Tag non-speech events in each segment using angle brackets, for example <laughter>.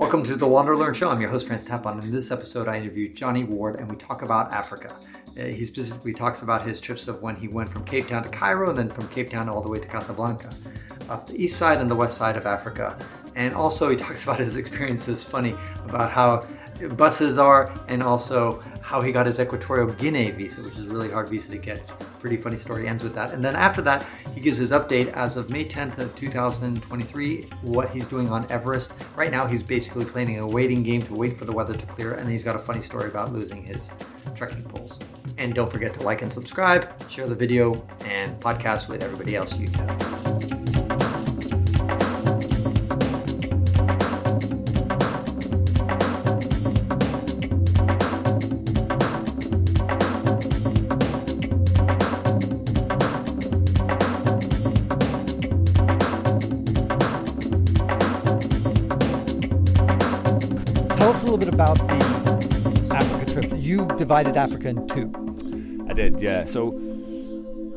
Welcome to the Wander Learn Show. I'm your host, Francis Tapon. In this episode, I interviewed Johnny Ward and we talk about Africa. Uh, he specifically talks about his trips of when he went from Cape Town to Cairo and then from Cape Town all the way to Casablanca, up the east side and the west side of Africa. And also, he <laughs> talks about his experiences, funny, about how buses are and also how he got his Equatorial Guinea visa, which is a really hard visa to get. Pretty funny story. Ends with that. And then after that, he gives his update as of May 10th of 2023, what he's doing on Everest. Right now, he's basically playing a waiting game to wait for the weather to clear, and he's got a funny story about losing his trekking poles. And don't forget to like and subscribe, share the video and podcast with everybody else you can. A little bit about the Africa trip. You divided Africa in two. I did, yeah. So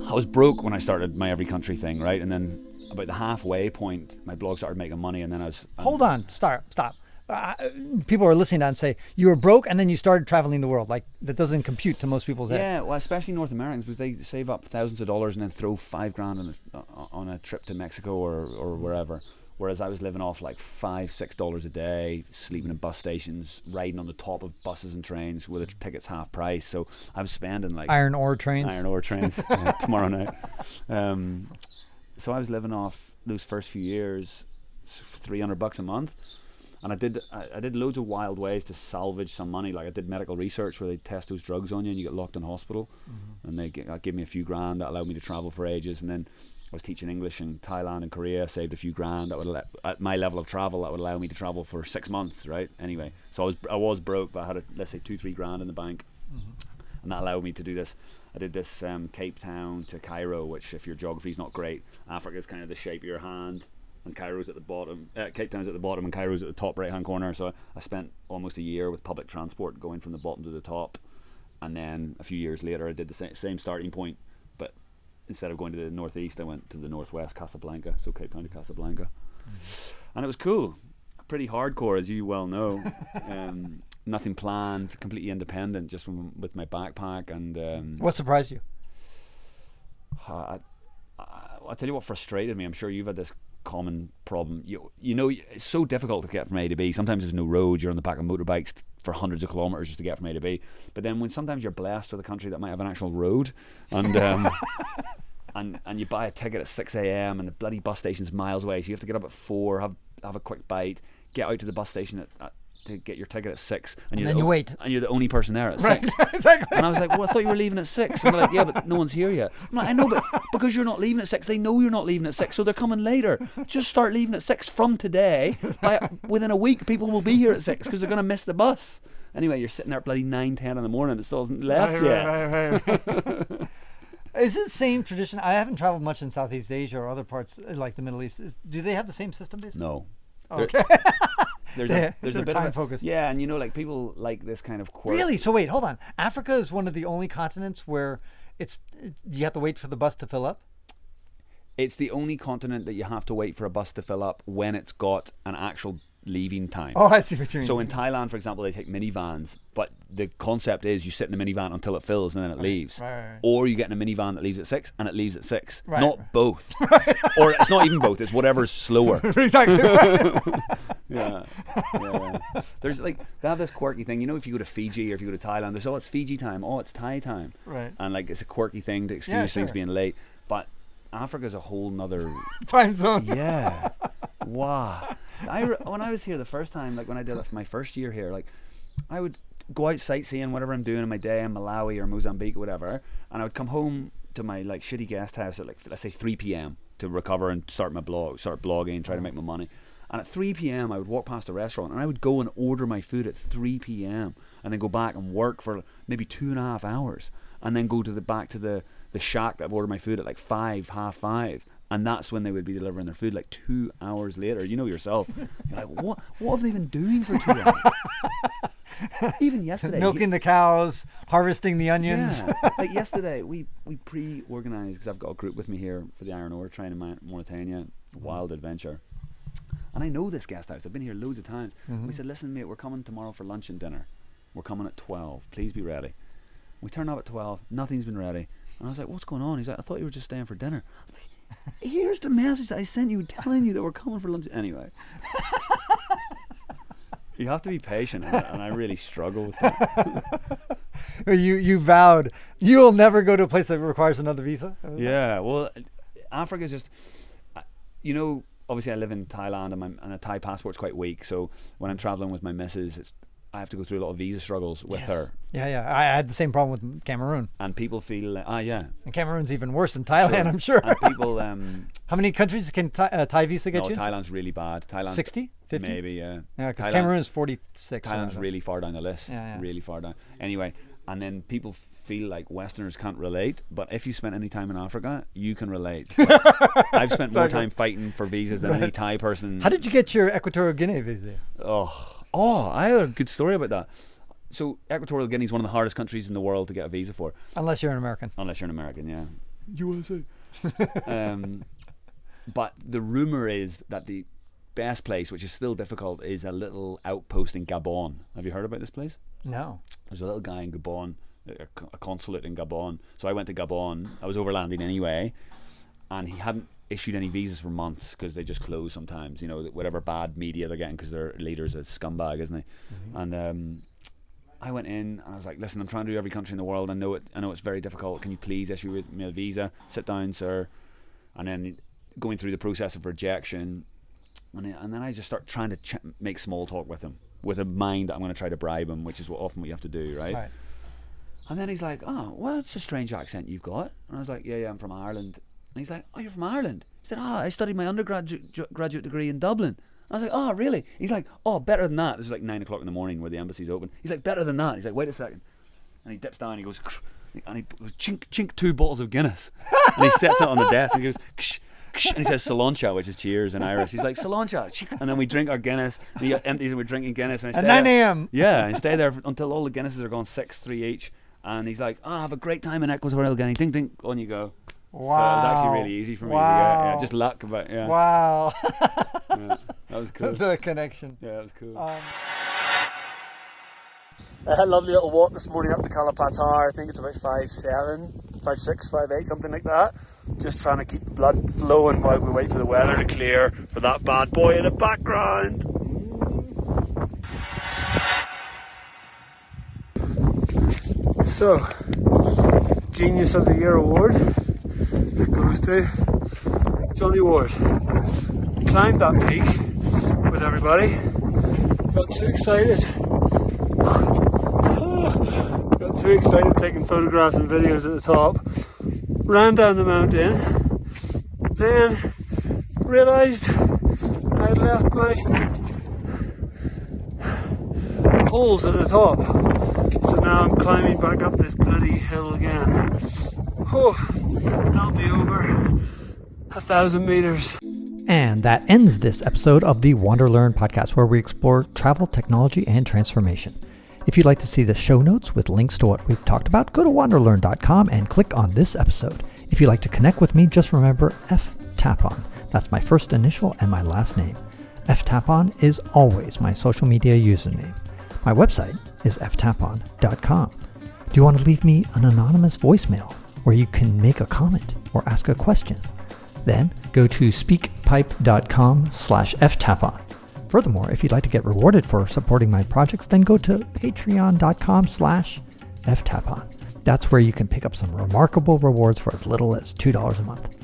I was broke when I started my every country thing, right? And then about the halfway point, my blog started making money, and then I was um, Hold on, start, stop. Uh, people are listening to that and say you were broke and then you started traveling the world. Like that doesn't compute to most people's head. Yeah, well, especially North Americans, because they save up thousands of dollars and then throw five grand on a, on a trip to Mexico or, or wherever. Whereas I was living off like five, six dollars a day, sleeping in bus stations, riding on the top of buses and trains with the tickets half price. So I was spending like Iron ore trains. iron ore trains <laughs> uh, tomorrow night. Um, so I was living off those first few years, three hundred bucks a month, and I did I, I did loads of wild ways to salvage some money. Like I did medical research where they test those drugs on you and you get locked in hospital, and they g- uh, give me a few grand that allowed me to travel for ages, and then. I was teaching English in Thailand and Korea, saved a few grand that would let, at my level of travel that would allow me to travel for six months, right? Anyway, so I was I was broke, but I had a, let's say two three grand in the bank, and that allowed me to do this. I did this um, Cape Town to Cairo, which, if your geography's not great, Africa is kind of the shape of your hand, and Cairo's at the bottom. Uh, Cape Town's at the bottom, and Cairo's at the top right hand corner. So I, spent almost a year with public transport going from the bottom to the top, and then a few years later, I did the sa- same starting point, but instead of going to the northeast, I went to the northwest, Casablanca. So Cape Town to Casablanca, and it was cool. Pretty hardcore, as you well know. <laughs> um, nothing planned, completely independent, just from, with my backpack and. Um, What surprised you? I, I, I'll tell you what frustrated me. I'm sure you've had this common problem. You you know it's so difficult to get from A to B. Sometimes there's no road. You're on the back of motorbikes t- for hundreds of kilometers just to get from A to B. But then when sometimes you're blessed with a country that might have an actual road, and um, <laughs> and and you buy a ticket at 6 a.m. and the bloody bus station's miles away, so you have to get up at four, have have a quick bite, get out to the bus station at, at to get your ticket at six, and, you're then the you wait. and you're the only person there at Right, six. <laughs> exactly. And I was like, well, I thought you were leaving at six. And they're like, yeah, but no one's here yet. I'm like, I know, but <laughs> because you're not leaving at six, they know you're not leaving at six, so they're coming later. Just start leaving at six from today. By, within a week, people will be here at six because they're going to miss the bus. Anyway, you're sitting there at bloody nine, ten in the morning. It still hasn't left yet. <laughs> Is it the same tradition? I haven't traveled much in Southeast Asia or other parts like the Middle East. Is, do they have the same system basically? No. Oh, okay. There's a <laughs> there's a bit time of a, focused. Yeah, and you know, like people like this kind of quirk. Really? So wait, hold on. Africa is one of the only continents where it's it, you have to wait for the bus to fill up. It's the only continent that you have to wait for a bus to fill up when it's got an actual leaving time. Oh, I see what you mean. So in Thailand, for example, they take minivans, but the concept is you sit in a minivan until it fills and then it leaves. right, right. Or you get in a minivan that leaves at six and it leaves at six. Right, not right. both. <laughs> or it's not even both. It's whatever's slower. <laughs> exactly. Yeah. <laughs> yeah. There's like they have this quirky thing. You know, if you go to Fiji or if you go to Thailand, there's oh it's Fiji time, oh it's Thai time, Right. And like it's a quirky thing to excuse Yeah, things being late. But Africa's a whole nother <laughs> Time zone. yeah. wow. I re- when I was here the first time, like when I did it for my first year here, like I would go out sightseeing, whatever I'm doing in my day in Malawi or Mozambique, or whatever, and I would come home to my like shitty guest house at like let's say 3 p.m. to recover and start my blog, start blogging, try to make my money. And at 3 p.m., I would walk past a restaurant and I would go and order my food at 3 p.m. and then go back and work for maybe two and a half hours, and then go to the back to the the shack that I've ordered my food at like five, half five, and that's when they would be delivering their food like two hours later. You know yourself. You're like, what? What have they been doing for two hours? <laughs> Even yesterday, <laughs> Milking the cows, harvesting the onions. yeah. <laughs> like yesterday, we we pre-organized because I've got a group with me here for the iron ore train in Ma- Mauritania, wild adventure. And I know this guest house. I've been here loads of times. Mm-hmm. We said, listen, mate, we're coming tomorrow for lunch and dinner. We're coming at 12. Please be ready. We turn up at 12. Nothing's been ready. And I was like, what's going on? He's like, I thought you were just staying for dinner. I'm like, Here's the message I sent you telling you that we're coming for lunch. Anyway. <laughs> you have to be patient, and I, and I really struggle with that. <laughs> You you vowed you'll never go to a place that requires another visa. Yeah, well, Africa's just, you know, obviously I live in Thailand and, my, and a Thai passport's quite weak. So when I'm traveling with my missus, it's I have to go through a lot of visa struggles with Yes. her, Yeah, yeah. I had the same problem with Cameroon, and people feel like, ah, yeah, and Cameroon's even worse than Thailand. Sure. I'm sure. and people, <laughs> um, How many countries can Thai, uh, Thai visa get no, you? Thailand's really bad. Thailand, 60? 50? maybe, yeah. Yeah, because Cameroon's 46. or Thailand's really far down the list. Yeah, yeah. Really far down. Anyway, and then people feel like Westerners can't relate, but if you spent any time in Africa, you can relate. <laughs> I've spent more time fighting for visas than any Thai person. How did you get your Equatorial Guinea visa? Oh, oh, I have a good story about that. So Equatorial Guinea is one of the hardest countries in the world to get a visa for, Unless you're an American. unless you're an American. Yeah, USA. <laughs> um, but the rumor is that the best place, which is still difficult, is a little outpost in Gabon. Have you heard about this place? No. There's a little guy in Gabon, a, a consulate in Gabon. So I went to Gabon. I was overlanding anyway, and he hadn't issued any visas for months because they just close sometimes. You know, whatever bad media they're getting because their leader's a scumbag, isn't he? And um, I went in and I was like, "Listen, I'm trying to do every country in the world. I know it. I know it's very difficult. Can you please issue me a visa? Sit down, sir." And then going through the process of rejection, and then, and then I just start trying to ch- make small talk with him with a mind that I'm going to try to bribe him, which is what often what you have to do, right? Right. And then he's like, "Oh, well, it's a strange accent you've got." And I was like, "Yeah, yeah, I'm from Ireland." And he's like, "Oh, you're from Ireland?" He said, "Ah, I studied my undergraduate graduate degree in Dublin." I was like, "Oh, really?" He's like, "Oh, better than that." This is like nine o'clock in the morning where the embassy's open. He's like, "Better than that." He's like, "Wait a second. And he dips down. And he goes, and he goes, "Chink, chink, two bottles of Guinness." and he sets it on the desk and he goes, "Ksh, ksh," and he says "Sláinte," which is cheers in Irish. He's like, "Sláinte," chink," and then we drink our Guinness. And he empties and we're drinking Guinness. And I At 9 a.m. yeah, and stay there until all the Guinnesses are gone six, three each. And he's like, "Oh, have a great time in Equatorial Guinea." Ding, ding, on you go. So it was actually Wow. really easy for me get. Yeah, Wow. just luck, but yeah, Wow. yeah, that was <laughs> cool. the connection. Yeah, that was cool. Um, <laughs> I had a lovely little walk this morning up to Kala Patthar. I think it's about five seven, five six, five eight, something like that. Just trying to keep the blood flowing while we wait for the weather to clear for that bad boy in the background. So, Genius of the Year award goes to Johnny Ward. Climbed that peak with everybody. Got too excited. <laughs> Got too excited taking photographs and videos at the top. Ran down the mountain. Then realised I'd left my poles at the top. So now I'm climbing back up this bloody hill again. Oh, that'll be over a thousand meters. And that ends this episode of the Wander Learn podcast, where we explore travel, technology, and transformation. If you'd like to see the show notes with links to what we've talked about, go to wanderlearn.com and click on this episode. If you'd like to connect with me, just remember F Tapon. That's my first initial and my last name. F Tapon is always my social media username. My website is ftapon.com. Do you want to leave me an anonymous voicemail where you can make a comment or ask a question? Then go to speakpipe.com slash ftapon. Furthermore, if you'd like to get rewarded for supporting my projects, then go to patreon.com slash ftapon. That's where you can pick up some remarkable rewards for as little as $2 a month.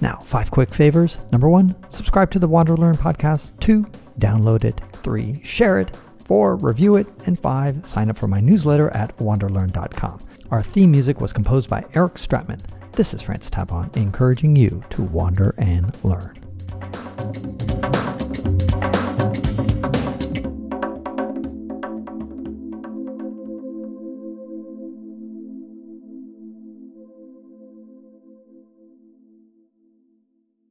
Now, five quick favors. Number one, subscribe to the Wander Learn podcast. Two, download it. Three, share it. Four, review it. And five, sign up for my newsletter at wanderlearn.com. Our theme music was composed by Eric Stratman. This is Francis Tapon, encouraging you to wander and learn.